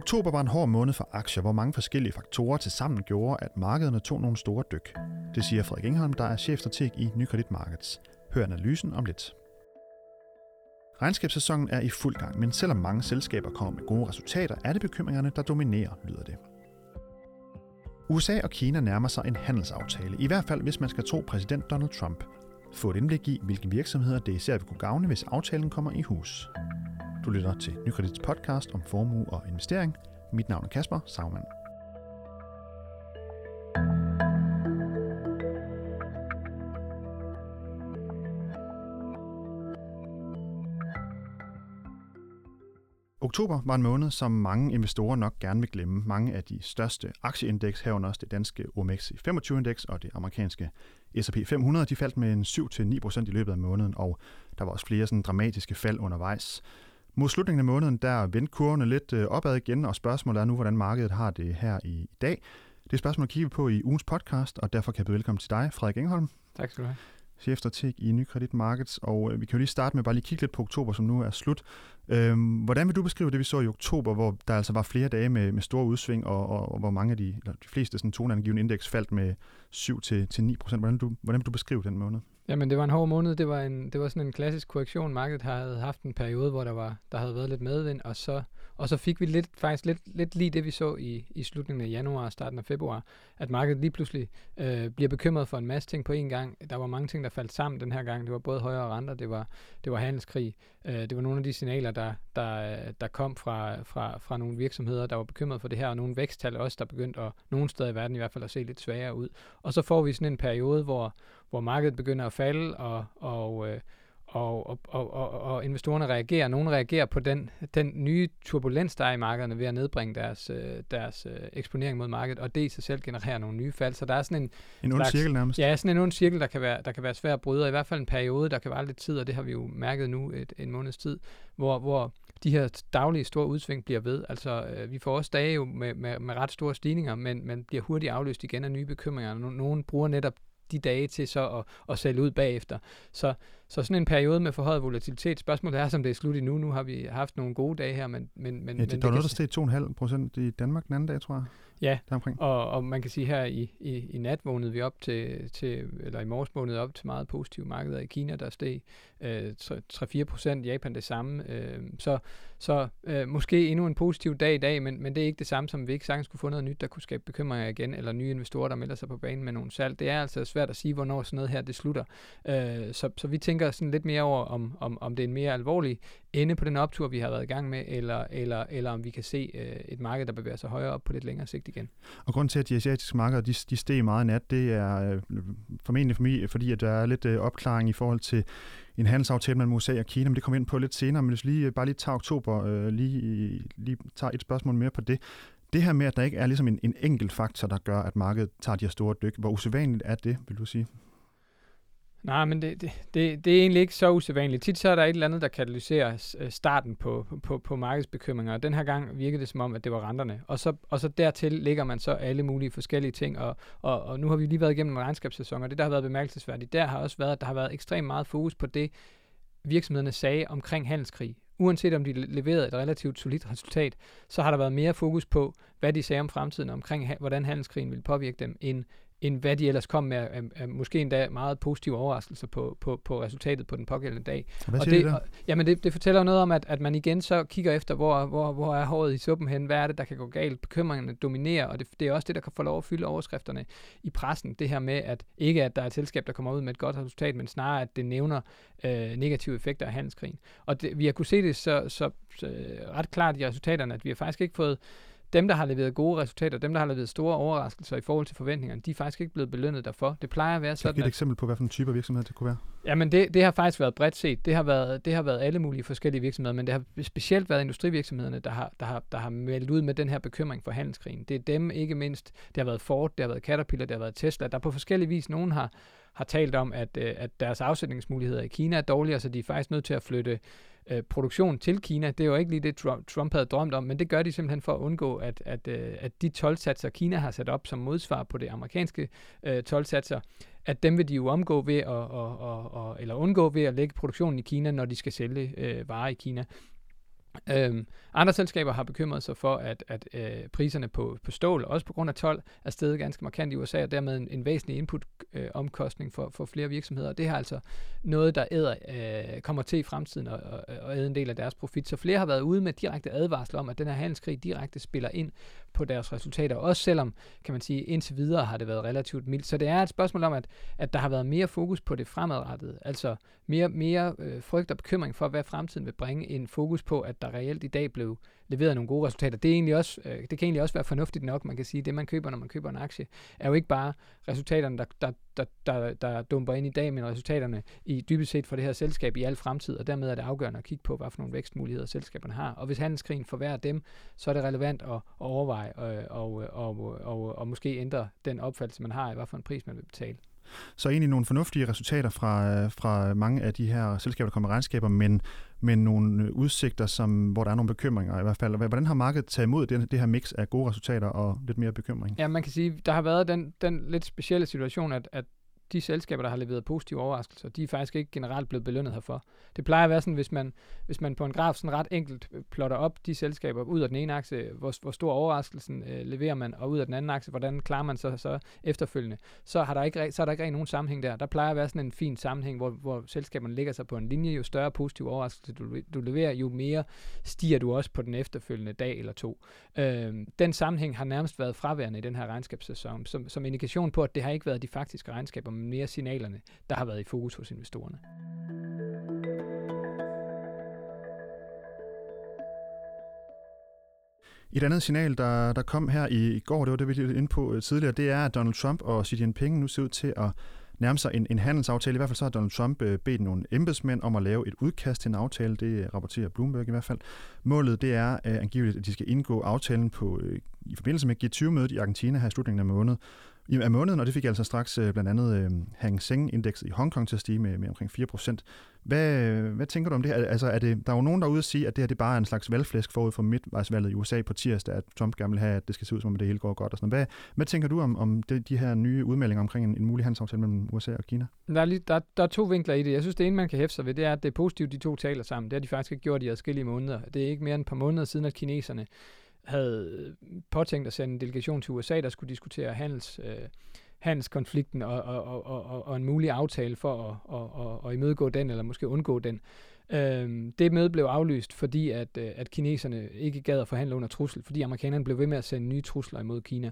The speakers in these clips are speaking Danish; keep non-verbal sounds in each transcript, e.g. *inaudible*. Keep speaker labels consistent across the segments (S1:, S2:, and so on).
S1: Oktober var en hård måned for aktier, hvor mange forskellige faktorer til sammen gjorde, at markederne tog nogle store dyk. Det siger Frederik Engholm, der er chefstrateg i Nykredit Markets. Hør analysen om lidt. Regnskabssæsonen er i fuld gang, men selvom mange selskaber kommer med gode resultater, er det bekymringerne, der dominerer, lyder det. USA og Kina nærmer sig en handelsaftale, i hvert fald hvis man skal tro præsident Donald Trump. Få et indblik i, hvilke virksomheder det især vil kunne gavne, hvis aftalen kommer i hus. Du lytter til Nykredits podcast om formue og investering. Mit navn er Kasper Sagmann. Oktober var en måned, som mange investorer nok gerne vil glemme. Mange af de største aktieindeks, herunder også det danske OMX 25-indeks og det amerikanske S&P 500, de faldt med en 7-9% i løbet af måneden, og der var også flere sådan dramatiske fald undervejs. Mod slutningen af måneden, der vendte kurvene lidt øh, opad igen, og spørgsmålet er nu, hvordan markedet har det her i dag. Det er spørgsmål, kigger vi på i ugens podcast, og derfor kan jeg byde velkommen til dig, Frederik Engholm.
S2: Tak skal du have
S1: chefstrateg i Nykredit Markets, og øh, vi kan jo lige starte med bare lige kigge lidt på oktober, som nu er slut. Øhm, hvordan vil du beskrive det, vi så i oktober, hvor der altså var flere dage med, med store udsving, og, og, og hvor mange af de, eller de fleste sådan, toneangivende indeks faldt med 7-9 procent. Hvordan, du, hvordan vil du beskrive den måned?
S2: Jamen, det var en hård måned. Det var, en, det var sådan en klassisk korrektion. Markedet havde haft en periode, hvor der, var, der havde været lidt medvind, og så, og så fik vi lidt, faktisk lidt, lidt lige det, vi så i, i slutningen af januar og starten af februar, at markedet lige pludselig øh, bliver bekymret for en masse ting på én gang. Der var mange ting, der faldt sammen den her gang. Det var både højere renter, det var, det var handelskrig. Øh, det var nogle af de signaler, der, der, der kom fra, fra, fra nogle virksomheder, der var bekymret for det her, og nogle væksttal også, der begyndte at, nogle steder i verden i hvert fald, at se lidt svagere ud. Og så får vi sådan en periode, hvor, hvor markedet begynder at falde, og, og, øh, og, og, og, og, og investorerne reagerer. Nogle reagerer på den, den nye turbulens, der er i markederne ved at nedbringe deres, øh, deres øh, eksponering mod markedet, og det i sig selv genererer nogle nye fald. Så der er sådan en...
S1: En ond cirkel nærmest?
S2: Ja, sådan en ond cirkel, der kan være, der kan være svær at bryde, og i hvert fald en periode, der kan være lidt tid, og det har vi jo mærket nu et, en måneds tid, hvor, hvor de her daglige store udsving bliver ved. Altså, øh, vi får også dage jo med, med, med ret store stigninger, men man bliver hurtigt afløst igen af nye bekymringer. Nogle bruger netop de dage til så at, at sælge ud bagefter. Så, så sådan en periode med forhøjet volatilitet, spørgsmålet er, som det er slut i nu. Nu har vi haft nogle gode dage her, men... men, men
S1: ja, det,
S2: men
S1: der var noget, der steg 2,5 procent i Danmark den anden dag, tror jeg.
S2: Ja, og, og man kan sige her i, i, i nat vågnede vi op til, til, eller i morges vågnede op til meget positive markeder i Kina, der steg øh, 3-4 procent, Japan det samme. Øh, så så øh, måske endnu en positiv dag i dag, men, men det er ikke det samme, som vi ikke sagtens skulle få noget nyt, der kunne skabe bekymringer igen, eller nye investorer, der melder sig på banen med nogle salg. Det er altså svært at sige, hvornår sådan noget her det slutter. Øh, så, så vi tænker sådan lidt mere over, om, om, om det er en mere alvorlig ende på den optur, vi har været i gang med, eller, eller, eller om vi kan se øh, et marked, der bevæger sig højere op på lidt længere sigt igen.
S1: Og grund til, at de asiatiske markeder de, de steg meget nat, det er øh, formentlig for mig, fordi at der er lidt øh, opklaring i forhold til en handelsaftale mellem USA og Kina, men det kommer ind på lidt senere. Men hvis lige øh, bare lige tager oktober, øh, lige, lige tager et spørgsmål mere på det. Det her med, at der ikke er ligesom en, en enkelt faktor, der gør, at markedet tager de her store dyk, hvor usædvanligt er det, vil du sige?
S2: Nej, men det, det, det, det er egentlig ikke så usædvanligt. Tit så er der et eller andet, der katalyserer øh, starten på, på, på markedsbekymringer, og den her gang virkede det som om, at det var renterne. Og så, og så dertil ligger man så alle mulige forskellige ting, og, og, og nu har vi lige været igennem en regnskabssæson, og det, der har været bemærkelsesværdigt, der har også været, at der har været ekstremt meget fokus på det, virksomhederne sagde omkring handelskrig. Uanset om de leverede et relativt solidt resultat, så har der været mere fokus på, hvad de sagde om fremtiden, omkring hvordan handelskrigen ville påvirke dem, end end hvad de ellers kom med, af, af måske endda meget positive overraskelser på, på, på resultatet på den pågældende dag.
S1: hvad og det, det,
S2: og, jamen det, det fortæller noget om, at, at man igen så kigger efter, hvor, hvor, hvor er håret i suppen hen, hvad er det, der kan gå galt, bekymringerne dominerer, og det, det er også det, der kan få lov at fylde overskrifterne i pressen, det her med, at ikke at der er et selskab, der kommer ud med et godt resultat, men snarere, at det nævner øh, negative effekter af handelskrigen. Og det, vi har kunne se det så, så, så ret klart i resultaterne, at vi har faktisk ikke fået dem, der har leveret gode resultater, dem, der har leveret store overraskelser i forhold til forventningerne, de er faktisk ikke blevet belønnet derfor. Det plejer at være sådan,
S1: Kan et eksempel på, hvad for en type af virksomhed det kunne være?
S2: Jamen, det, det har faktisk været bredt set. Det har været, det har været alle mulige forskellige virksomheder, men det har specielt været industrivirksomhederne, der har, der, har, der har meldt ud med den her bekymring for handelskrigen. Det er dem ikke mindst. Det har været Ford, det har været Caterpillar, det har været Tesla. Der på forskellige vis, nogen har, har talt om, at, øh, at deres afsætningsmuligheder i Kina er dårligere, så de er faktisk nødt til at flytte øh, produktion til Kina. Det er jo ikke lige det, Trump havde drømt om, men det gør de simpelthen for at undgå, at, at, øh, at de tolvsatser, Kina har sat op som modsvar på det amerikanske øh, tolvsatser, at dem vil de jo omgå ved at, og, og, og, eller undgå ved at lægge produktionen i Kina, når de skal sælge øh, varer i Kina. Øhm, andre selskaber har bekymret sig for, at, at øh, priserne på, på stål, også på grund af 12, er steget ganske markant i USA, og dermed en, en væsentlig input-omkostning øh, for, for flere virksomheder. Det har altså noget, der æder, øh, kommer til i fremtiden og, og, og æder en del af deres profit. Så flere har været ude med direkte advarsler om, at den her handelskrig direkte spiller ind på deres resultater, også selvom, kan man sige, indtil videre har det været relativt mildt. Så det er et spørgsmål om, at, at der har været mere fokus på det fremadrettede, altså mere, mere øh, frygt og bekymring for, hvad fremtiden vil bringe, en fokus på, at der reelt i dag blev leveret nogle gode resultater. Det, er egentlig også, øh, det kan egentlig også være fornuftigt nok, man kan sige. Det, man køber, når man køber en aktie, er jo ikke bare resultaterne, der, der, der, der, der dumper ind i dag, men resultaterne i dybest set for det her selskab i al fremtid, og dermed er det afgørende at kigge på, hvad for nogle vækstmuligheder selskaberne har. Og hvis handelskrigen forværrer dem, så er det relevant at, at overveje og, og, og, og, og, og måske ændre den opfattelse, man har af, hvad for en pris man vil betale.
S1: Så egentlig nogle fornuftige resultater fra, øh, fra mange af de her selskaber, der kommer med regnskaber, men, men nogle øh, udsigter, som, hvor der er nogle bekymringer i hvert fald. Hvordan har markedet taget imod det, det her mix af gode resultater og lidt mere bekymring?
S2: Ja, man kan sige, der har været den, den lidt specielle situation, at, at de selskaber, der har leveret positive overraskelser, de er faktisk ikke generelt blevet belønnet herfor. Det plejer at være sådan, hvis man, hvis man på en graf sådan ret enkelt øh, plotter op de selskaber ud af den ene akse, hvor, hvor stor overraskelsen øh, leverer man, og ud af den anden akse, hvordan klarer man sig så efterfølgende, så, har der ikke, så er der ikke rigtig nogen sammenhæng der. Der plejer at være sådan en fin sammenhæng, hvor, hvor selskaberne ligger sig på en linje. Jo større positiv overraskelse du, du leverer, jo mere stiger du også på den efterfølgende dag eller to. Øh, den sammenhæng har nærmest været fraværende i den her regnskabssæson, som, som indikation på, at det har ikke været de faktiske regnskaber, men mere signalerne, der har været i fokus hos investorerne.
S1: Et andet signal, der, der kom her i, i går, det var det, vi lige inde på øh, tidligere, det er, at Donald Trump og Xi Jinping nu ser ud til at nærme sig en, en handelsaftale. I hvert fald så har Donald Trump øh, bedt nogle embedsmænd om at lave et udkast til en aftale. Det rapporterer Bloomberg i hvert fald. Målet det er uh, angiveligt, at de skal indgå aftalen på, uh, i forbindelse med G20-mødet i Argentina her i slutningen af i, af måneden, og det fik altså straks øh, blandt andet øh, Hang Seng-indekset i Hongkong til at stige med, med omkring 4%. Hvad, hvad tænker du om det her? Altså, er det, der er jo nogen, der er ude at sige, at det her det bare er en slags valgflæsk forud for midtvejsvalget i USA på tirsdag, at Trump gerne vil have, at det skal se ud som om det hele går godt. Og sådan. Hvad, hvad tænker du om, om det, de her nye udmeldinger omkring en, en mulig handelsaftale mellem USA og Kina?
S2: Der er, lige, der, der er to vinkler i det. Jeg synes, det ene, man kan hæfte sig ved, det er, at det er positivt, de to taler sammen. Det har de faktisk ikke gjort i adskillige måneder. Det er ikke mere end et par måneder siden, at kineserne havde øh, påtænkt at sende en delegation til USA, der skulle diskutere handels, øh, handelskonflikten og, og, og, og, og en mulig aftale for at, og, og, og imødegå den, eller måske undgå den. Øh, det møde blev aflyst, fordi at, øh, at kineserne ikke gad at forhandle under trussel, fordi amerikanerne blev ved med at sende nye trusler imod Kina.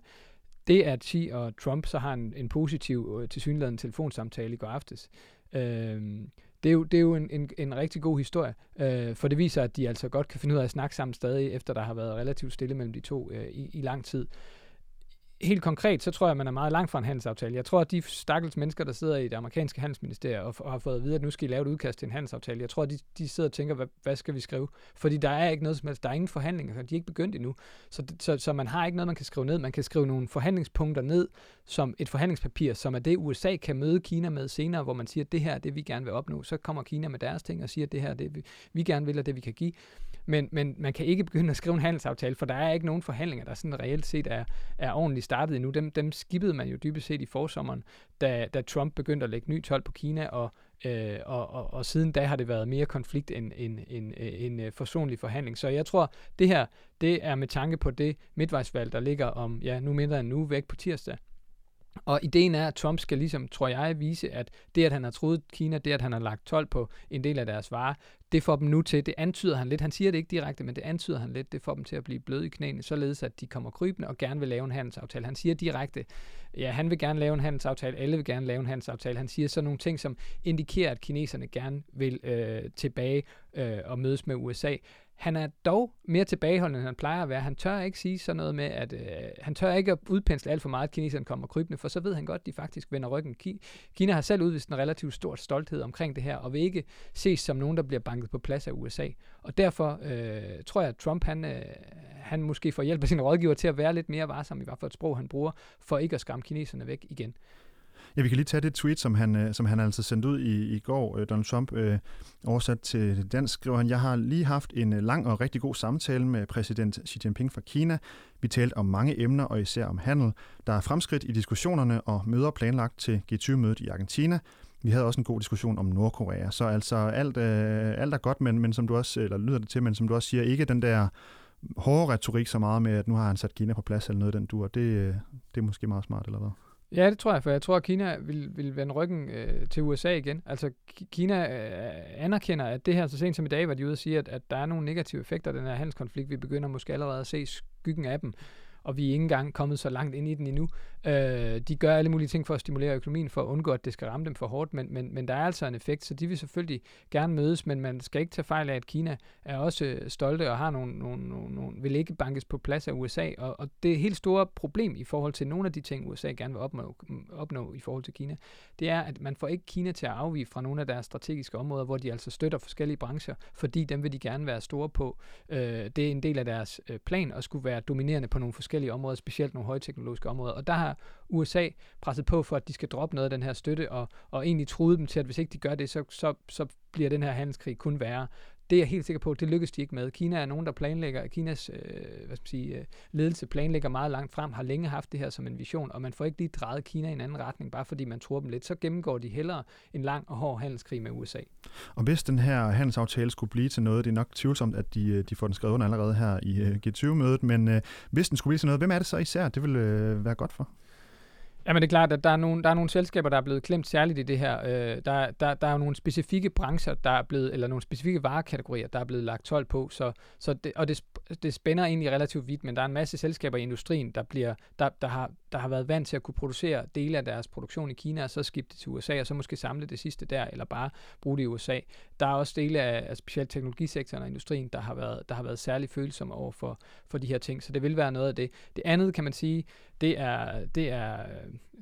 S2: Det, at Xi og Trump så har en, en positiv, øh, tilsyneladende telefonsamtale i går aftes, øh, det er jo, det er jo en, en, en rigtig god historie, øh, for det viser, at de altså godt kan finde ud af at snakke sammen stadig, efter der har været relativt stille mellem de to øh, i, i lang tid helt konkret, så tror jeg, at man er meget langt fra en handelsaftale. Jeg tror, at de stakkels mennesker, der sidder i det amerikanske handelsministerium og, og har fået at vide, at nu skal I lave et udkast til en handelsaftale, jeg tror, at de, de sidder og tænker, hvad, hvad skal vi skrive? Fordi der er ikke noget som helst, der er ingen forhandlinger, de er ikke begyndt endnu. Så, så, så man har ikke noget, man kan skrive ned. Man kan skrive nogle forhandlingspunkter ned som et forhandlingspapir, som er det, USA kan møde Kina med senere, hvor man siger, at det her er det, vi gerne vil opnå. Så kommer Kina med deres ting og siger, at det her er det, vi, vi gerne vil, og det vi kan give. Men, men man kan ikke begynde at skrive en handelsaftale, for der er ikke nogen forhandlinger, der sådan reelt set er, er ordentligt startet endnu. Dem, dem skippede man jo dybest set i forsommeren, da, da Trump begyndte at lægge ny tolv på Kina, og, øh, og, og, og siden da har det været mere konflikt end en, en, en, en øh, forsonlig forhandling. Så jeg tror, det her, det er med tanke på det midtvejsvalg, der ligger om, ja, nu mindre end nu væk på tirsdag, og ideen er, at Trump skal ligesom, tror jeg, vise, at det, at han har troet Kina, det, at han har lagt 12 på en del af deres varer, det får dem nu til, det antyder han lidt, han siger det ikke direkte, men det antyder han lidt, det får dem til at blive bløde i knæene, således at de kommer krybende og gerne vil lave en handelsaftale. Han siger direkte, ja, han vil gerne lave en handelsaftale, alle vil gerne lave en handelsaftale. Han siger så nogle ting, som indikerer, at kineserne gerne vil øh, tilbage øh, og mødes med USA. Han er dog mere tilbageholdende, end han plejer at være. Han tør ikke sige sådan noget med, at øh, han tør ikke at udpensle alt for meget, at kineserne kommer krybende, for så ved han godt, at de faktisk vender ryggen. Ki- Kina har selv udvist en relativt stor stolthed omkring det her, og vil ikke ses som nogen, der bliver banket på plads af USA. Og derfor øh, tror jeg, at Trump han, øh, han måske får hjælp af sine rådgiver til at være lidt mere varsom i hvert fald et sprog, han bruger, for ikke at skræmme kineserne væk igen.
S1: Ja, vi kan lige tage det tweet, som han, øh, som han altså sendte ud i, i går, øh, Donald Trump, øh, oversat til dansk, skriver han, jeg har lige haft en øh, lang og rigtig god samtale med præsident Xi Jinping fra Kina. Vi talte om mange emner, og især om handel. Der er fremskridt i diskussionerne og møder planlagt til G20-mødet i Argentina. Vi havde også en god diskussion om Nordkorea. Så altså alt, øh, alt er godt, men, men som du også, eller lyder det til, men som du også siger, ikke den der hårde retorik så meget med, at nu har han sat Kina på plads eller noget den dur. Det, det er måske meget smart, eller hvad?
S2: Ja, det tror jeg, for jeg tror, at Kina vil, vil vende ryggen øh, til USA igen. Altså, Kina øh, anerkender, at det her så sent som i dag var de ude og sige, at, at der er nogle negative effekter af den her handelskonflikt. Vi begynder måske allerede at se skyggen af dem og vi er ikke engang kommet så langt ind i den endnu. Øh, de gør alle mulige ting for at stimulere økonomien, for at undgå, at det skal ramme dem for hårdt, men, men, men der er altså en effekt, så de vil selvfølgelig gerne mødes, men man skal ikke tage fejl af, at Kina er også øh, stolte og har nogle, nogle, nogle, nogle vil ikke bankes på plads af USA, og, og det er et helt store problem i forhold til nogle af de ting, USA gerne vil opnå, opnå i forhold til Kina, det er, at man får ikke Kina til at afvige fra nogle af deres strategiske områder, hvor de altså støtter forskellige brancher, fordi dem vil de gerne være store på. Øh, det er en del af deres øh, plan at skulle være dominerende på nogle forskellige områder, specielt nogle højteknologiske områder, og der har USA presset på for, at de skal droppe noget af den her støtte, og, og egentlig truet dem til, at hvis ikke de gør det, så, så, så bliver den her handelskrig kun værre. Det er jeg helt sikker på, det lykkes de ikke med. Kina er nogen, der planlægger, Kinas øh, hvad skal man sige, øh, ledelse planlægger meget langt frem, har længe haft det her som en vision, og man får ikke lige drejet Kina i en anden retning, bare fordi man tror dem lidt. Så gennemgår de hellere en lang og hård handelskrig med USA.
S1: Og hvis den her handelsaftale skulle blive til noget, det er nok tvivlsomt, at de, øh, de får den skrevet under allerede her i øh, G20-mødet, men øh, hvis den skulle blive til noget, hvem er det så især, det vil øh, være godt for?
S2: Jamen det er klart, at der er nogle, der er nogle selskaber, der er blevet klemt særligt i det her. Øh, der, der, der er nogle specifikke brancher, der er blevet, eller nogle specifikke varekategorier, der er blevet lagt 12 på, så, så det, og det, det spænder egentlig relativt vidt, men der er en masse selskaber i industrien, der, bliver, der, der, har, der har været vant til at kunne producere dele af deres produktion i Kina, og så skifte til USA, og så måske samle det sidste der, eller bare bruge det i USA. Der er også dele af, af specielt teknologisektoren og industrien, der har været, der har været særlig følsomme over for, for de her ting, så det vil være noget af det. Det andet, kan man sige, det er, det er,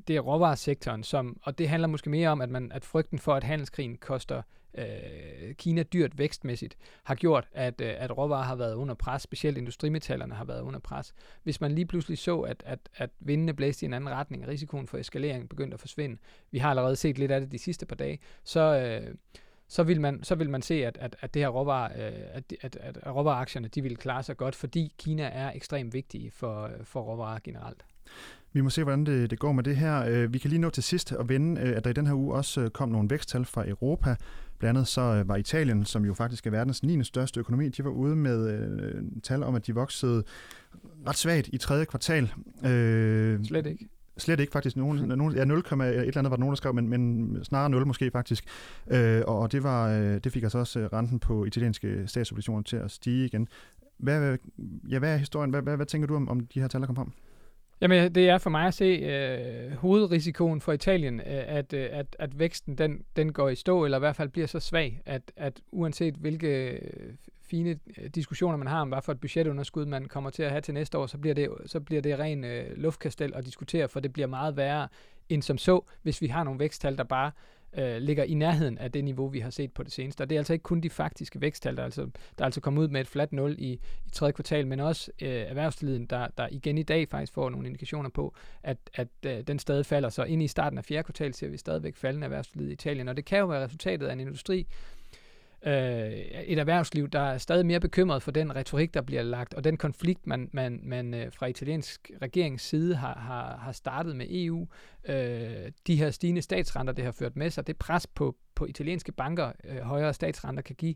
S2: det er råvaresektoren, som, og det handler måske mere om, at, man, at frygten for, at handelskrigen koster øh, Kina dyrt vækstmæssigt, har gjort, at, øh, at råvarer har været under pres, specielt industrimetallerne har været under pres. Hvis man lige pludselig så, at, at, at vindene blæste i en anden retning, og risikoen for eskalering begyndte at forsvinde, vi har allerede set lidt af det de sidste par dage, så, øh, så vil man, så vil man se, at, at, at det her råvarer, øh, at, at, at råvareaktierne de vil klare sig godt, fordi Kina er ekstremt vigtige for, for råvarer generelt.
S1: Vi må se, hvordan det, det går med det her. Øh, vi kan lige nå til sidst at vende, øh, at der i den her uge også øh, kom nogle væksttal fra Europa. Blandt andet så var Italien, som jo faktisk er verdens 9. største økonomi, de var ude med øh, tal om, at de voksede ret svagt i tredje kvartal.
S2: Øh, Slet ikke.
S1: Slet ikke faktisk. Nogen, *laughs* nogen, ja, 0, et eller andet var der nogen, der skrev, men, men snarere 0 måske faktisk. Øh, og det, var, det fik altså også renten på italienske statsobligationer til at stige igen. Hvad, ja, hvad er historien? Hvad, hvad, hvad tænker du om, om de her tal, der kom frem?
S2: Jamen, det er for mig at se øh, hovedrisikoen for Italien, øh, at, øh, at, at væksten den, den går i stå, eller i hvert fald bliver så svag, at, at uanset hvilke øh, fine øh, diskussioner man har om, hvad for et budgetunderskud man kommer til at have til næste år, så bliver det, så bliver det ren øh, luftkastel at diskutere, for det bliver meget værre end som så, hvis vi har nogle væksttal, der bare øh, ligger i nærheden af det niveau, vi har set på det seneste. Og det er altså ikke kun de faktiske væksttal, der er altså, der er altså kommet ud med et fladt 0 i, i tredje kvartal, men også øh, erhvervslivet, der, der igen i dag faktisk får nogle indikationer på, at, at øh, den stadig falder. Så ind i starten af fjerde kvartal ser vi stadigvæk faldende erhvervslivet i Italien, og det kan jo være resultatet af en industri, øh, et erhvervsliv, der er stadig mere bekymret for den retorik, der bliver lagt, og den konflikt, man, man, man øh, fra italiensk regerings side har, har, har startet med EU. Øh, de her stigende statsrenter, det har ført med sig, det pres på, på italienske banker, øh, højere statsrenter kan give,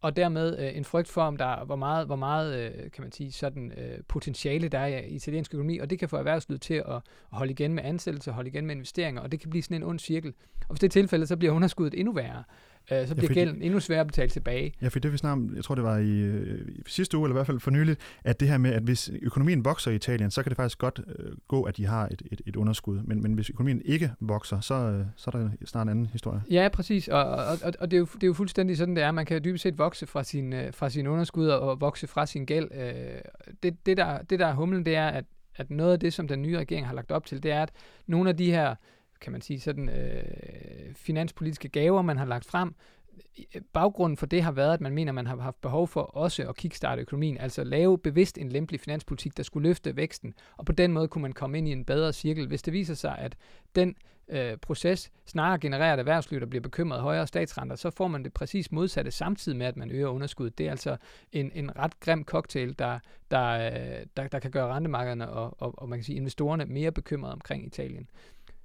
S2: og dermed øh, en frygt for, om der hvor meget, hvor meget øh, kan man sige, sådan, øh, potentiale der er i italiensk økonomi, og det kan få erhvervslivet til at, at holde igen med ansættelse, holde igen med investeringer, og det kan blive sådan en ond cirkel. Og hvis det er tilfældet, så bliver underskuddet endnu værre øh, så bliver ja, gælden endnu sværere at betale tilbage.
S1: Ja, for det vi snakker jeg tror det var i, øh, sidste uge, eller i hvert fald for nyligt, at det her med, at hvis økonomien vokser i Italien, så kan det faktisk godt øh, gå, at de har et, et, et underskud. Men, men hvis økonomien ikke vokser, så, øh, så er der snart en anden historie.
S2: Ja, præcis. Og, og, og, og det, er jo, det er jo fuldstændig sådan, det er. Man kan dybest set vokse fra sin, øh, fra sin underskud og vokse fra sin gæld. Øh, det, det, der, det, der er humlen, det er, at, at noget af det, som den nye regering har lagt op til, det er, at nogle af de her kan man sige, sådan øh, finanspolitiske gaver, man har lagt frem, øh, baggrunden for det har været, at man mener, man har haft behov for også at kickstarte økonomien, altså lave bevidst en lempelig finanspolitik, der skulle løfte væksten, og på den måde kunne man komme ind i en bedre cirkel. Hvis det viser sig, at den øh, proces snarere genererer et erhvervsliv, der bliver bekymret højere statsrenter, så får man det præcis modsatte samtidig med, at man øger underskuddet. Det er altså en, en ret grim cocktail, der, der, øh, der, der kan gøre rentemarkederne og, og, og man kan sige investorerne mere bekymrede omkring Italien.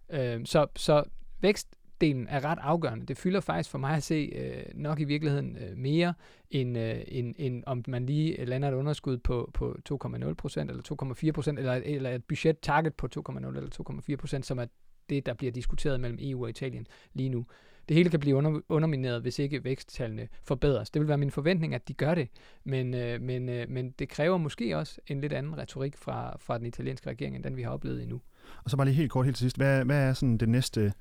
S2: Øh, så, så vækstdelen er ret afgørende. Det fylder faktisk for mig at se øh, nok i virkeligheden øh, mere, end, øh, end, end om man lige lander et underskud på, på 2,0 procent eller 2,4 procent, eller, eller et budget target på 2,0 eller 2,4 procent, som er det, der bliver diskuteret mellem EU og Italien lige nu. Det hele kan blive under, undermineret, hvis ikke væksttallene forbedres. Det vil være min forventning, at de gør det, men, øh, men, øh, men det kræver måske også en lidt anden retorik fra, fra den italienske regering, end den vi har oplevet endnu.
S1: Og så bare lige helt kort helt til sidst. Hvad, hvad er sådan det næste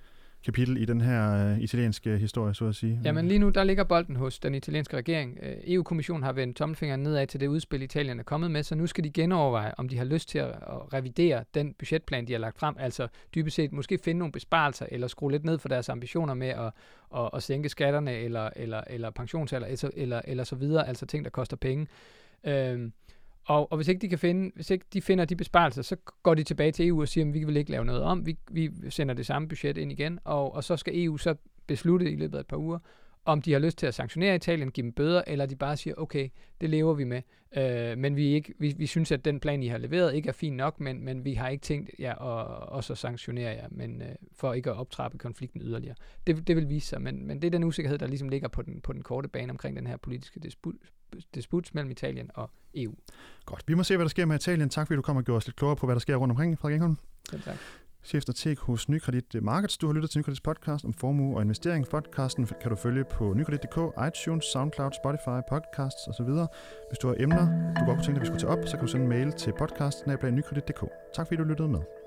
S1: kapitel i den her øh, italienske historie, så at sige?
S2: Jamen lige nu, der ligger bolden hos den italienske regering. Øh, EU-kommissionen har vendt tommelfingeren nedad til det udspil, Italien er kommet med, så nu skal de genoverveje, om de har lyst til at, at revidere den budgetplan, de har lagt frem. Altså dybest set måske finde nogle besparelser, eller skrue lidt ned for deres ambitioner med at, at, at sænke skatterne, eller, eller, eller pensionsalder, eller, eller, eller så videre, altså ting, der koster penge. Øh, og, og hvis ikke de kan finde, hvis ikke de finder de besparelser, så går de tilbage til EU og siger, at vi vil ikke lave noget om. Vi, vi sender det samme budget ind igen, og, og så skal EU så beslutte i løbet af et par uger, om de har lyst til at sanktionere Italien, give dem bøder, eller de bare siger, okay, det lever vi med. Øh, men vi, ikke, vi, vi synes, at den plan, I har leveret, ikke er fin nok, men, men vi har ikke tænkt jer ja, at også at sanktionere jer, men øh, for ikke at optrappe konflikten yderligere. Det, det vil vise sig, men, men det er den usikkerhed, der ligesom ligger på den, på den korte bane omkring den her politiske disput, disput mellem Italien og EU.
S1: Godt. Vi må se, hvad der sker med Italien. Tak fordi du kom og gjorde os lidt klogere på, hvad der sker rundt omkring, Frederik Engholm.
S2: Selv tak
S1: chefstrateg hos Nykredit Markets. Du har lyttet til Nykredits podcast om formue og investering. Podcasten kan du følge på nykredit.dk, iTunes, SoundCloud, Spotify, podcasts osv. Hvis du har emner, du godt kunne tænke dig, at vi skulle tage op, så kan du sende en mail til podcast Tak fordi du lyttede med.